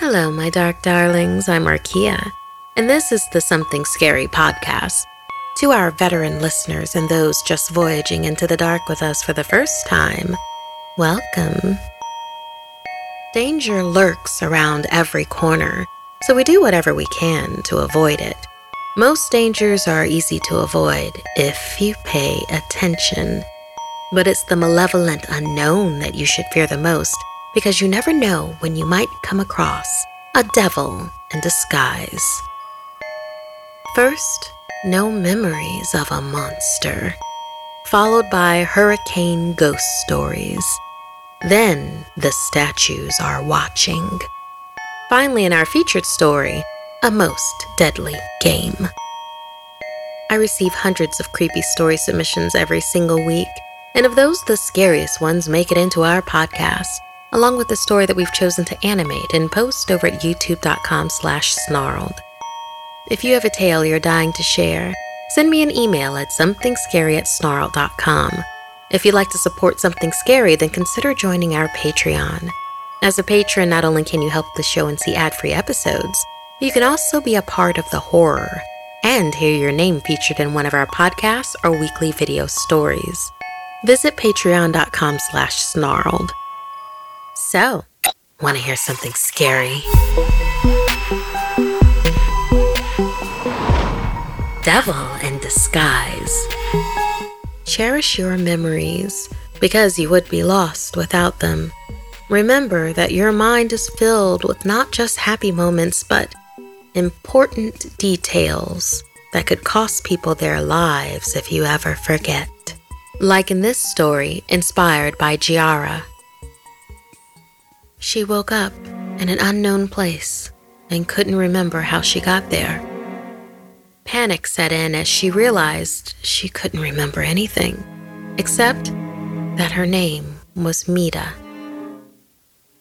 Hello, my dark darlings. I'm Markia, and this is the Something Scary podcast. To our veteran listeners and those just voyaging into the dark with us for the first time, welcome. Danger lurks around every corner, so we do whatever we can to avoid it. Most dangers are easy to avoid if you pay attention. But it's the malevolent unknown that you should fear the most because you never know when you might come across a devil in disguise. First, no memories of a monster, followed by hurricane ghost stories. Then the statues are watching. Finally, in our featured story, a most deadly game. I receive hundreds of creepy story submissions every single week, and of those, the scariest ones make it into our podcast along with the story that we've chosen to animate and post over at youtube.com slash snarled. If you have a tale you're dying to share, send me an email at somethingscary. If you'd like to support Something Scary, then consider joining our Patreon. As a patron, not only can you help the show and see ad-free episodes, you can also be a part of the horror and hear your name featured in one of our podcasts or weekly video stories. Visit patreon.com slash snarled. So, want to hear something scary? Devil in disguise. Cherish your memories because you would be lost without them. Remember that your mind is filled with not just happy moments, but important details that could cost people their lives if you ever forget. Like in this story, inspired by Chiara. She woke up in an unknown place and couldn't remember how she got there. Panic set in as she realized she couldn't remember anything, except that her name was Mita.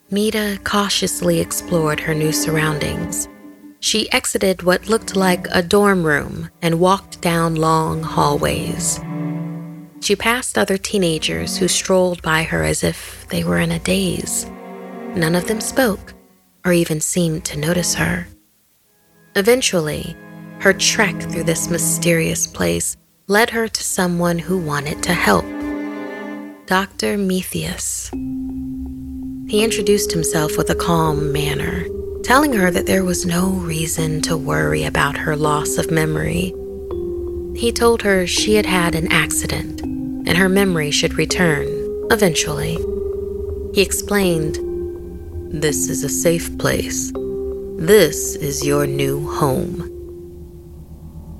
Mita cautiously explored her new surroundings. She exited what looked like a dorm room and walked down long hallways. She passed other teenagers who strolled by her as if they were in a daze. None of them spoke or even seemed to notice her. Eventually, her trek through this mysterious place led her to someone who wanted to help Dr. Methius. He introduced himself with a calm manner, telling her that there was no reason to worry about her loss of memory. He told her she had had an accident and her memory should return eventually. He explained, This is a safe place. This is your new home.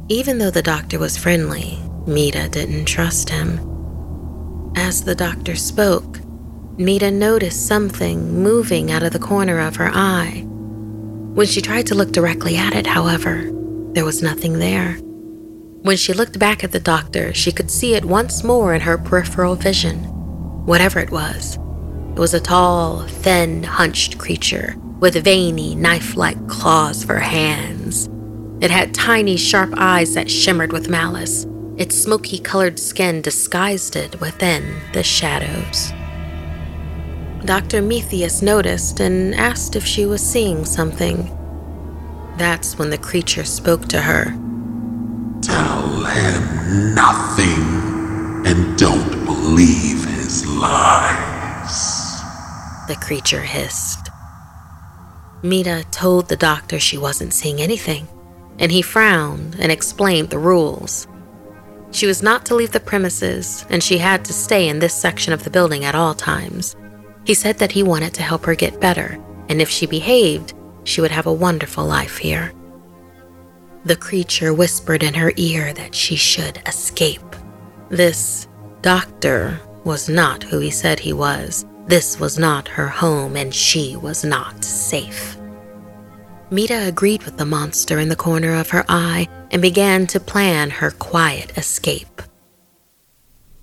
Even though the doctor was friendly, Mita didn't trust him. As the doctor spoke, Mita noticed something moving out of the corner of her eye. When she tried to look directly at it, however, there was nothing there. When she looked back at the doctor, she could see it once more in her peripheral vision. Whatever it was, it was a tall, thin, hunched creature with veiny, knife like claws for hands. It had tiny, sharp eyes that shimmered with malice. Its smoky colored skin disguised it within the shadows. Dr. Methius noticed and asked if she was seeing something. That's when the creature spoke to her. Tell him nothing and don't believe his lies. The creature hissed. Mita told the doctor she wasn't seeing anything, and he frowned and explained the rules. She was not to leave the premises, and she had to stay in this section of the building at all times. He said that he wanted to help her get better, and if she behaved, she would have a wonderful life here. The creature whispered in her ear that she should escape. This doctor was not who he said he was. This was not her home, and she was not safe. Mita agreed with the monster in the corner of her eye and began to plan her quiet escape.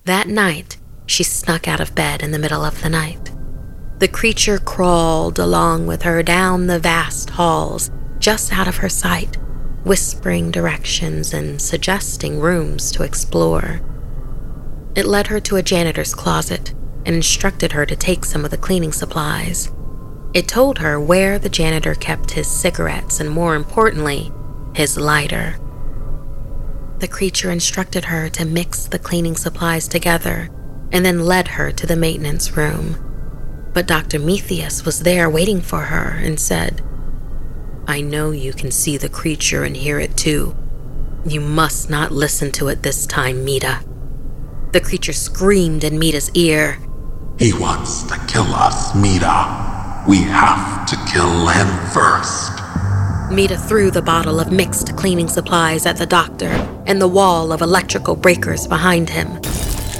That night, she snuck out of bed in the middle of the night. The creature crawled along with her down the vast halls, just out of her sight, whispering directions and suggesting rooms to explore. It led her to a janitor's closet and instructed her to take some of the cleaning supplies. It told her where the janitor kept his cigarettes and, more importantly, his lighter. The creature instructed her to mix the cleaning supplies together and then led her to the maintenance room. But Dr. Methius was there waiting for her and said, I know you can see the creature and hear it too. You must not listen to it this time, Mita. The creature screamed in Mita's ear. He wants to kill us, Mita. We have to kill him first. Mita threw the bottle of mixed cleaning supplies at the doctor and the wall of electrical breakers behind him.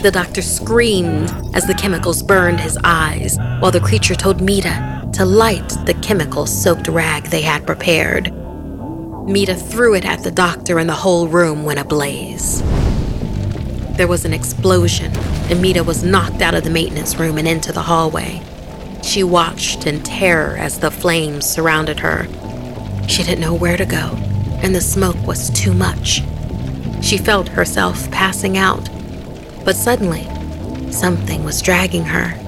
The doctor screamed as the chemicals burned his eyes, while the creature told Mita to light the chemical soaked rag they had prepared. Mita threw it at the doctor, and the whole room went ablaze. There was an explosion, and Mita was knocked out of the maintenance room and into the hallway. She watched in terror as the flames surrounded her. She didn't know where to go, and the smoke was too much. She felt herself passing out but suddenly, something was dragging her.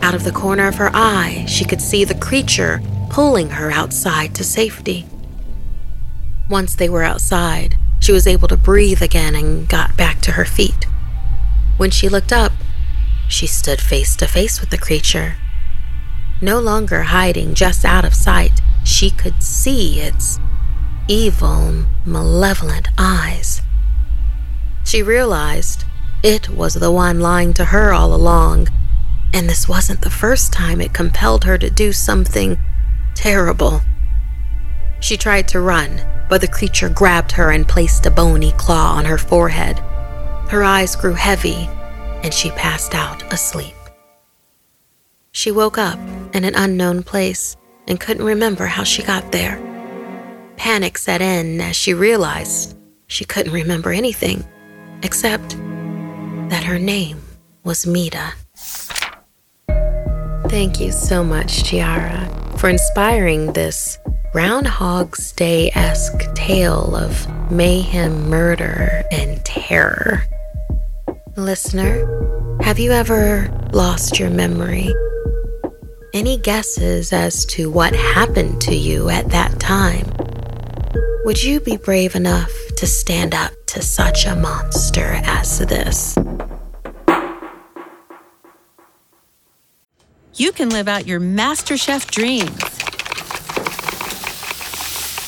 Out of the corner of her eye, she could see the creature pulling her outside to safety. Once they were outside, she was able to breathe again and got back to her feet. When she looked up, she stood face to face with the creature. No longer hiding just out of sight, she could see its evil, malevolent eyes. She realized it was the one lying to her all along, and this wasn't the first time it compelled her to do something terrible. She tried to run, but the creature grabbed her and placed a bony claw on her forehead. Her eyes grew heavy, and she passed out asleep. She woke up in an unknown place and couldn't remember how she got there. Panic set in as she realized she couldn't remember anything except that her name was Mita. Thank you so much, Chiara, for inspiring this Groundhog's Day esque tale of mayhem, murder, and terror. Listener, have you ever lost your memory? Any guesses as to what happened to you at that time? Would you be brave enough to stand up to such a monster as this? You can live out your MasterChef dreams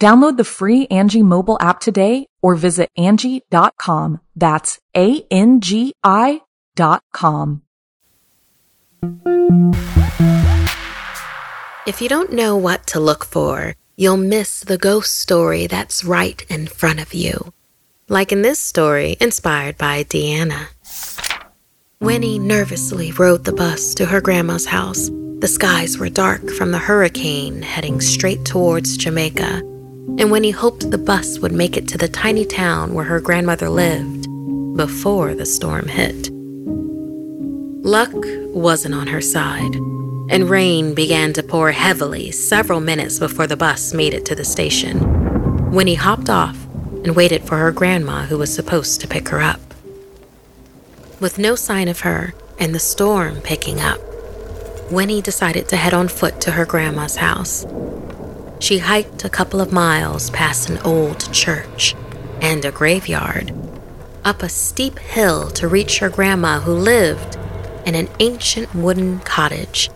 Download the free Angie mobile app today or visit Angie.com. That's A-N-G-I dot com. If you don't know what to look for, you'll miss the ghost story that's right in front of you. Like in this story, inspired by Deanna. Winnie nervously rode the bus to her grandma's house. The skies were dark from the hurricane heading straight towards Jamaica and Winnie hoped the bus would make it to the tiny town where her grandmother lived before the storm hit. Luck wasn't on her side, and rain began to pour heavily several minutes before the bus made it to the station. Winnie hopped off and waited for her grandma, who was supposed to pick her up. With no sign of her and the storm picking up, Winnie decided to head on foot to her grandma's house. She hiked a couple of miles past an old church and a graveyard, up a steep hill to reach her grandma, who lived in an ancient wooden cottage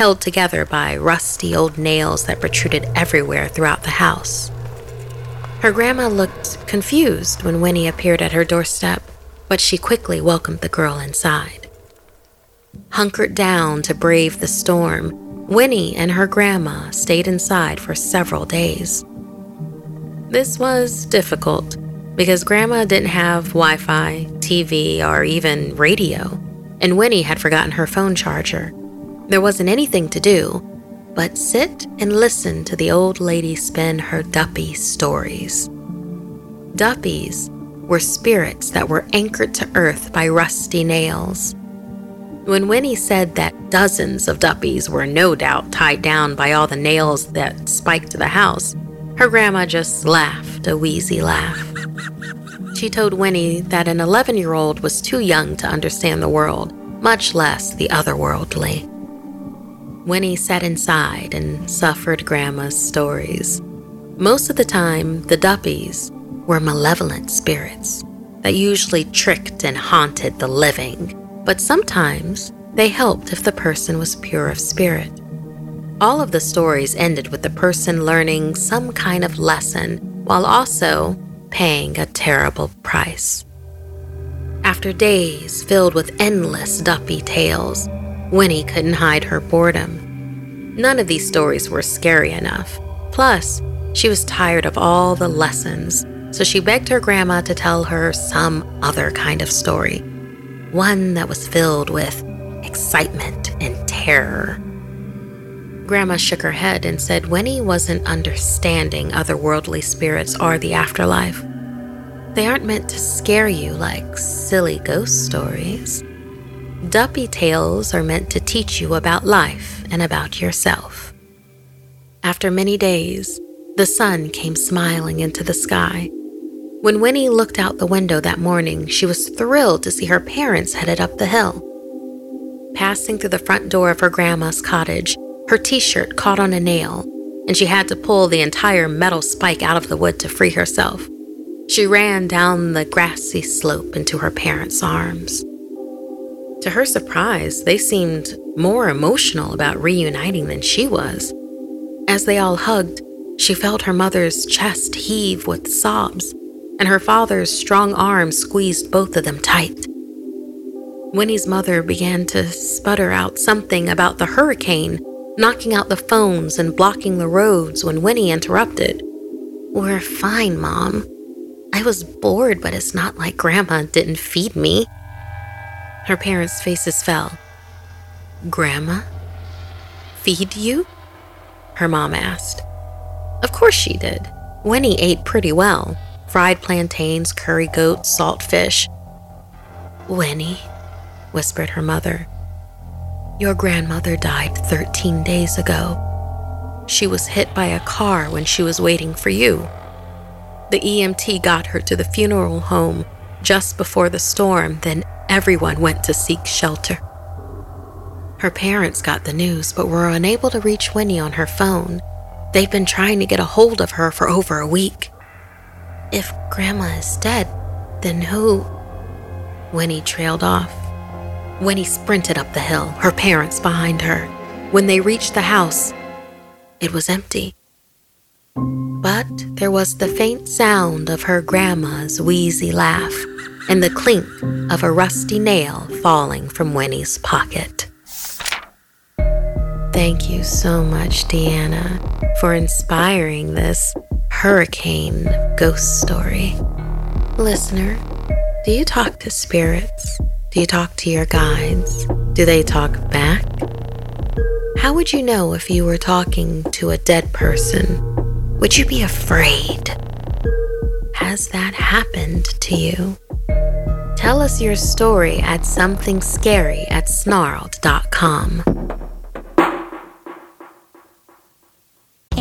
held together by rusty old nails that protruded everywhere throughout the house. Her grandma looked confused when Winnie appeared at her doorstep, but she quickly welcomed the girl inside. Hunkered down to brave the storm, Winnie and her grandma stayed inside for several days. This was difficult because Grandma didn't have Wi Fi, TV, or even radio, and Winnie had forgotten her phone charger. There wasn't anything to do but sit and listen to the old lady spin her duppy stories. Duppies were spirits that were anchored to earth by rusty nails. When Winnie said that dozens of duppies were no doubt tied down by all the nails that spiked the house, her grandma just laughed a wheezy laugh. She told Winnie that an 11 year old was too young to understand the world, much less the otherworldly. Winnie sat inside and suffered Grandma's stories. Most of the time, the Duppies were malevolent spirits that usually tricked and haunted the living but sometimes they helped if the person was pure of spirit. All of the stories ended with the person learning some kind of lesson while also paying a terrible price. After days filled with endless duppy tales, Winnie couldn't hide her boredom. None of these stories were scary enough. Plus, she was tired of all the lessons, so she begged her grandma to tell her some other kind of story one that was filled with excitement and terror. Grandma shook her head and said Winnie wasn't understanding otherworldly spirits or the afterlife. They aren't meant to scare you like silly ghost stories. Duppy tales are meant to teach you about life and about yourself. After many days, the sun came smiling into the sky when Winnie looked out the window that morning, she was thrilled to see her parents headed up the hill. Passing through the front door of her grandma's cottage, her t shirt caught on a nail, and she had to pull the entire metal spike out of the wood to free herself. She ran down the grassy slope into her parents' arms. To her surprise, they seemed more emotional about reuniting than she was. As they all hugged, she felt her mother's chest heave with sobs and her father's strong arms squeezed both of them tight. Winnie's mother began to sputter out something about the hurricane knocking out the phones and blocking the roads when Winnie interrupted. We're fine, Mom. I was bored, but it's not like Grandma didn't feed me. Her parents' faces fell. Grandma? Feed you? Her mom asked. Of course she did. Winnie ate pretty well fried plantains, curry goat, salt fish. Winnie, whispered her mother, your grandmother died 13 days ago. She was hit by a car when she was waiting for you. The EMT got her to the funeral home just before the storm, then everyone went to seek shelter. Her parents got the news but were unable to reach Winnie on her phone. They've been trying to get a hold of her for over a week. If Grandma is dead, then who? Winnie trailed off. Winnie sprinted up the hill, her parents behind her. When they reached the house, it was empty. But there was the faint sound of her grandma's wheezy laugh and the clink of a rusty nail falling from Winnie's pocket. Thank you so much, Deanna, for inspiring this hurricane ghost story. Listener, do you talk to spirits? Do you talk to your guides? Do they talk back? How would you know if you were talking to a dead person? Would you be afraid? Has that happened to you? Tell us your story at somethingscary at snarled.com.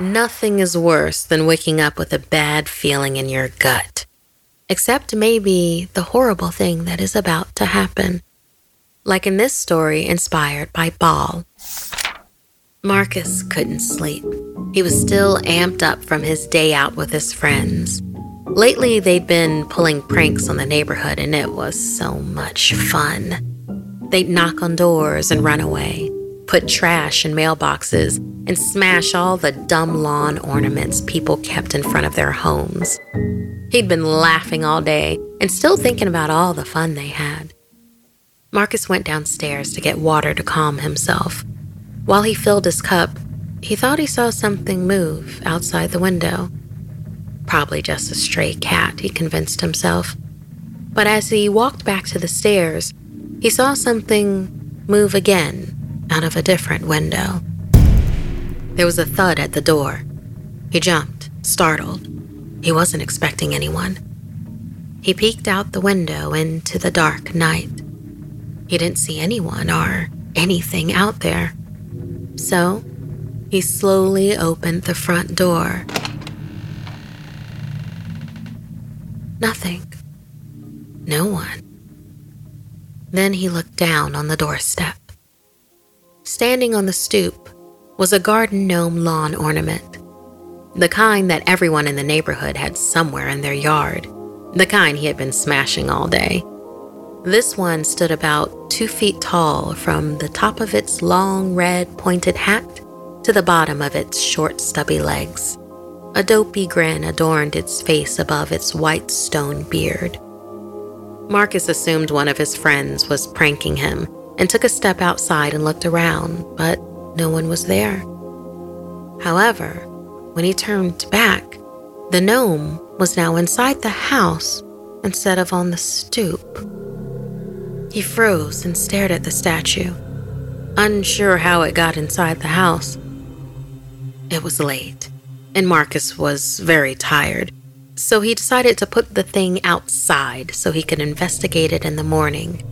Nothing is worse than waking up with a bad feeling in your gut, except maybe the horrible thing that is about to happen. Like in this story inspired by Paul. Marcus couldn't sleep. He was still amped up from his day out with his friends. Lately, they'd been pulling pranks on the neighborhood, and it was so much fun. They'd knock on doors and run away, put trash in mailboxes, and smash all the dumb lawn ornaments people kept in front of their homes. He'd been laughing all day and still thinking about all the fun they had. Marcus went downstairs to get water to calm himself. While he filled his cup, he thought he saw something move outside the window. Probably just a stray cat, he convinced himself. But as he walked back to the stairs, he saw something move again out of a different window. There was a thud at the door. He jumped, startled. He wasn't expecting anyone. He peeked out the window into the dark night. He didn't see anyone or anything out there. So, he slowly opened the front door. Nothing. No one. Then he looked down on the doorstep. Standing on the stoop was a garden gnome lawn ornament, the kind that everyone in the neighborhood had somewhere in their yard. the kind he had been smashing all day. This one stood about two feet tall from the top of its long red pointed hat to the bottom of its short stubby legs. A dopey grin adorned its face above its white stone beard. Marcus assumed one of his friends was pranking him and took a step outside and looked around, but no one was there. However, when he turned back, the gnome was now inside the house instead of on the stoop. He froze and stared at the statue, unsure how it got inside the house. It was late, and Marcus was very tired, so he decided to put the thing outside so he could investigate it in the morning.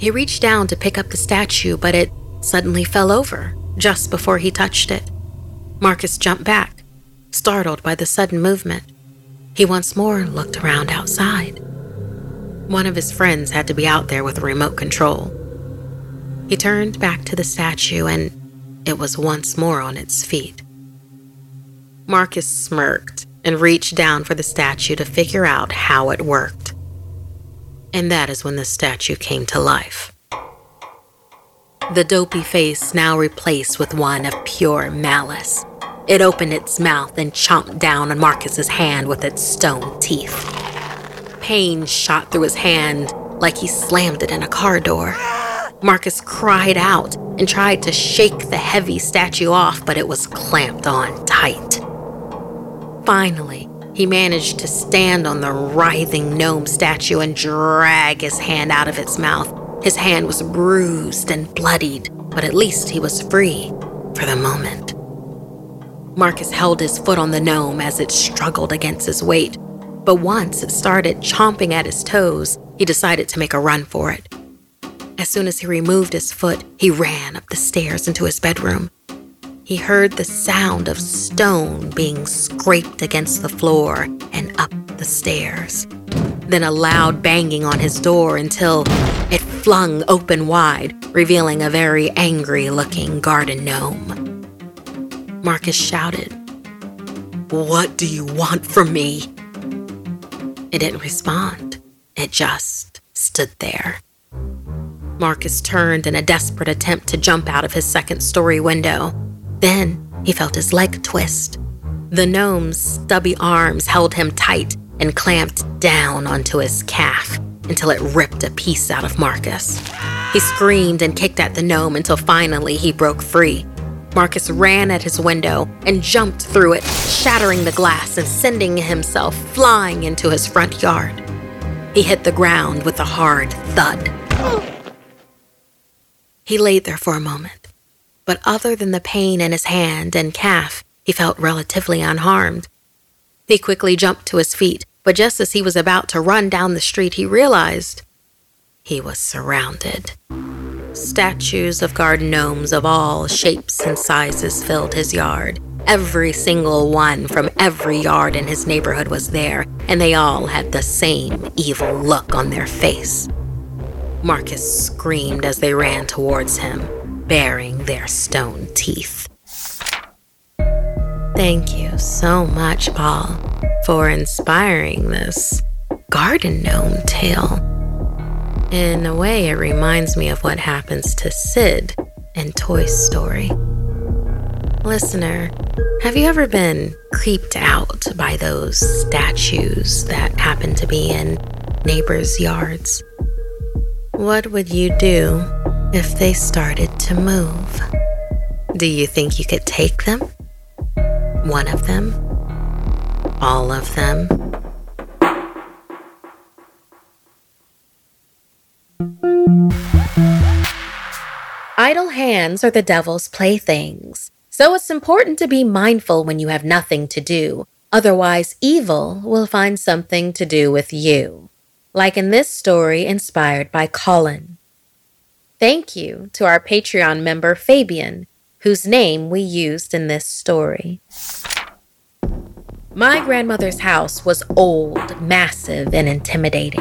He reached down to pick up the statue, but it suddenly fell over just before he touched it. Marcus jumped back, startled by the sudden movement. He once more looked around outside. One of his friends had to be out there with a remote control. He turned back to the statue and it was once more on its feet. Marcus smirked and reached down for the statue to figure out how it worked. And that is when the statue came to life. The dopey face now replaced with one of pure malice. It opened its mouth and chomped down on Marcus's hand with its stone teeth. Pain shot through his hand like he slammed it in a car door. Marcus cried out and tried to shake the heavy statue off, but it was clamped on tight. Finally, he managed to stand on the writhing gnome statue and drag his hand out of its mouth. His hand was bruised and bloodied, but at least he was free for the moment. Marcus held his foot on the gnome as it struggled against his weight, but once it started chomping at his toes, he decided to make a run for it. As soon as he removed his foot, he ran up the stairs into his bedroom. He heard the sound of stone being scraped against the floor and up the stairs. Then a loud banging on his door until it flung open wide, revealing a very angry looking garden gnome. Marcus shouted, What do you want from me? It didn't respond. It just stood there. Marcus turned in a desperate attempt to jump out of his second story window. Then he felt his leg twist. The gnome's stubby arms held him tight and clamped down onto his calf until it ripped a piece out of Marcus. He screamed and kicked at the gnome until finally he broke free. Marcus ran at his window and jumped through it, shattering the glass and sending himself flying into his front yard. He hit the ground with a hard thud. He laid there for a moment, but other than the pain in his hand and calf, he felt relatively unharmed. He quickly jumped to his feet, but just as he was about to run down the street, he realized he was surrounded. Statues of garden gnomes of all shapes and sizes filled his yard. Every single one from every yard in his neighborhood was there, and they all had the same evil look on their face. Marcus screamed as they ran towards him, baring their stone teeth. Thank you so much, Paul, for inspiring this garden gnome tale. In a way, it reminds me of what happens to Sid in Toy Story. Listener, have you ever been creeped out by those statues that happen to be in neighbors' yards? What would you do if they started to move? Do you think you could take them? One of them? All of them? Idle hands are the devil's playthings, so it's important to be mindful when you have nothing to do. Otherwise, evil will find something to do with you like in this story inspired by Colin. Thank you to our Patreon member Fabian, whose name we used in this story. My grandmother's house was old, massive, and intimidating.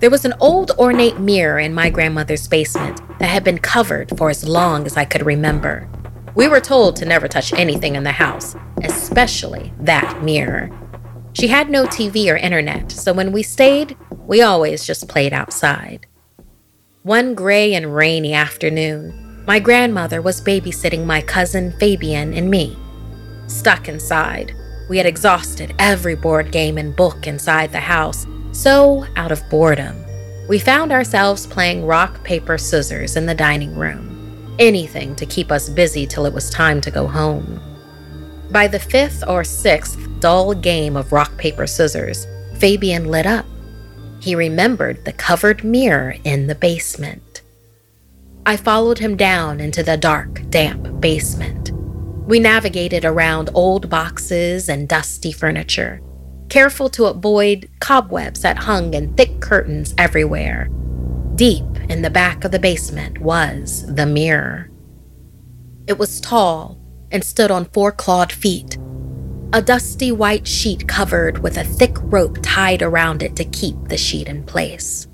There was an old ornate mirror in my grandmother's basement that had been covered for as long as I could remember. We were told to never touch anything in the house, especially that mirror. She had no TV or internet, so when we stayed, we always just played outside. One gray and rainy afternoon, my grandmother was babysitting my cousin Fabian and me. Stuck inside, we had exhausted every board game and book inside the house, so out of boredom, we found ourselves playing rock, paper, scissors in the dining room. Anything to keep us busy till it was time to go home. By the fifth or sixth dull game of rock, paper, scissors, Fabian lit up. He remembered the covered mirror in the basement. I followed him down into the dark, damp basement. We navigated around old boxes and dusty furniture, careful to avoid cobwebs that hung in thick curtains everywhere. Deep in the back of the basement was the mirror. It was tall and stood on four clawed feet. A dusty white sheet covered with a thick rope tied around it to keep the sheet in place.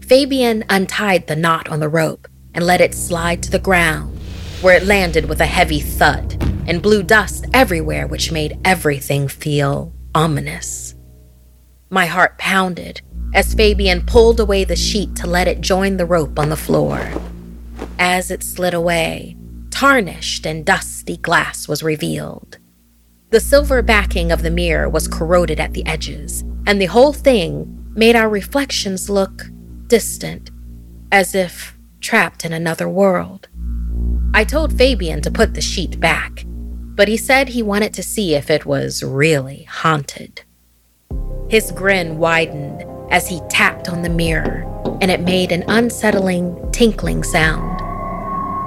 Fabian untied the knot on the rope and let it slide to the ground, where it landed with a heavy thud and blew dust everywhere, which made everything feel ominous. My heart pounded as Fabian pulled away the sheet to let it join the rope on the floor. As it slid away, tarnished and dusty glass was revealed. The silver backing of the mirror was corroded at the edges, and the whole thing made our reflections look distant, as if trapped in another world. I told Fabian to put the sheet back, but he said he wanted to see if it was really haunted. His grin widened as he tapped on the mirror, and it made an unsettling tinkling sound.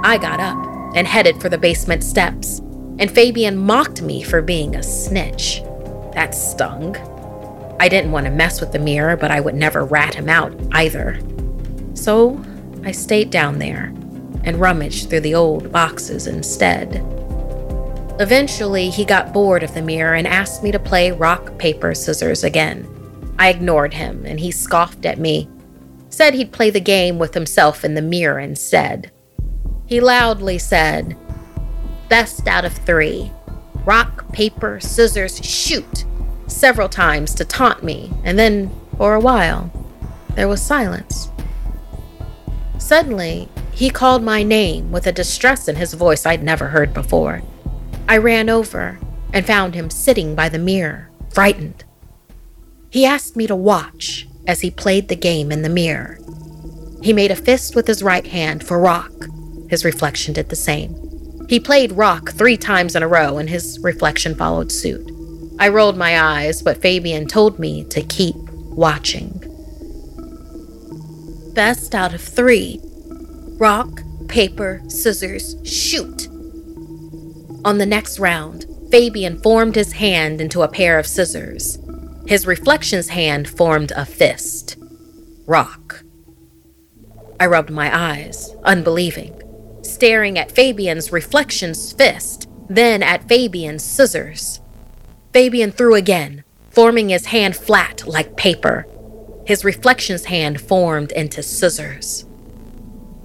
I got up and headed for the basement steps, and Fabian mocked me for being a snitch. That stung. I didn't want to mess with the mirror, but I would never rat him out either. So I stayed down there and rummaged through the old boxes instead. Eventually, he got bored of the mirror and asked me to play rock, paper, scissors again. I ignored him and he scoffed at me, said he'd play the game with himself in the mirror instead. He loudly said, Best out of three. Rock, paper, scissors, shoot! several times to taunt me, and then, for a while, there was silence. Suddenly, he called my name with a distress in his voice I'd never heard before. I ran over and found him sitting by the mirror, frightened. He asked me to watch as he played the game in the mirror. He made a fist with his right hand for rock. His reflection did the same. He played rock three times in a row, and his reflection followed suit. I rolled my eyes, but Fabian told me to keep watching. Best out of three rock, paper, scissors, shoot. On the next round, Fabian formed his hand into a pair of scissors. His reflection's hand formed a fist. Rock. I rubbed my eyes, unbelieving, staring at Fabian's reflection's fist, then at Fabian's scissors. Fabian threw again, forming his hand flat like paper. His reflection's hand formed into scissors.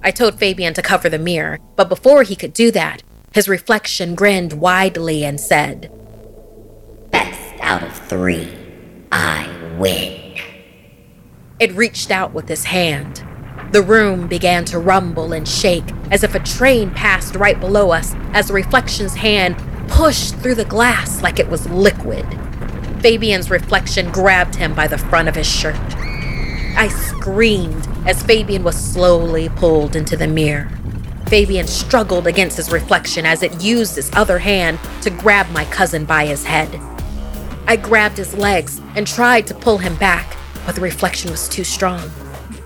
I told Fabian to cover the mirror, but before he could do that, his reflection grinned widely and said, Best out of three, I win. It reached out with his hand. The room began to rumble and shake as if a train passed right below us as the reflection's hand pushed through the glass like it was liquid. Fabian's reflection grabbed him by the front of his shirt. I screamed as Fabian was slowly pulled into the mirror. Fabian struggled against his reflection as it used his other hand to grab my cousin by his head. I grabbed his legs and tried to pull him back, but the reflection was too strong.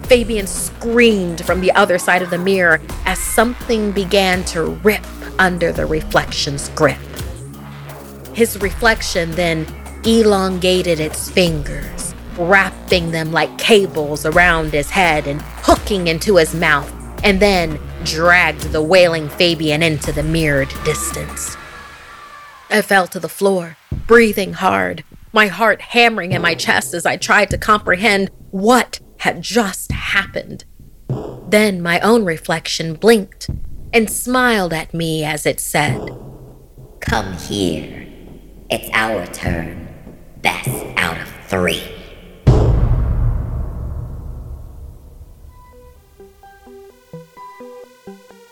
Fabian screamed from the other side of the mirror as something began to rip under the reflection's grip. His reflection then elongated its fingers, wrapping them like cables around his head and hooking into his mouth, and then dragged the wailing Fabian into the mirrored distance. I fell to the floor, breathing hard, my heart hammering in my chest as I tried to comprehend what had just happened. Then my own reflection blinked and smiled at me as it said, Come here. It's our turn. best out of three.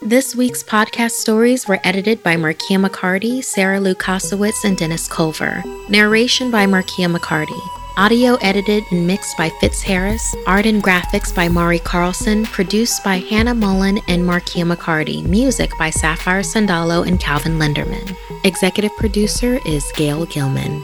This week's podcast stories were edited by Markia McCarty, Sarah Lukasiewicz, and Dennis Culver. Narration by Markia McCarty. Audio edited and mixed by Fitz Harris. Art and graphics by Mari Carlson. Produced by Hannah Mullen and Markia McCarty. Music by Sapphire Sandalo and Calvin Linderman. Executive producer is Gail Gilman.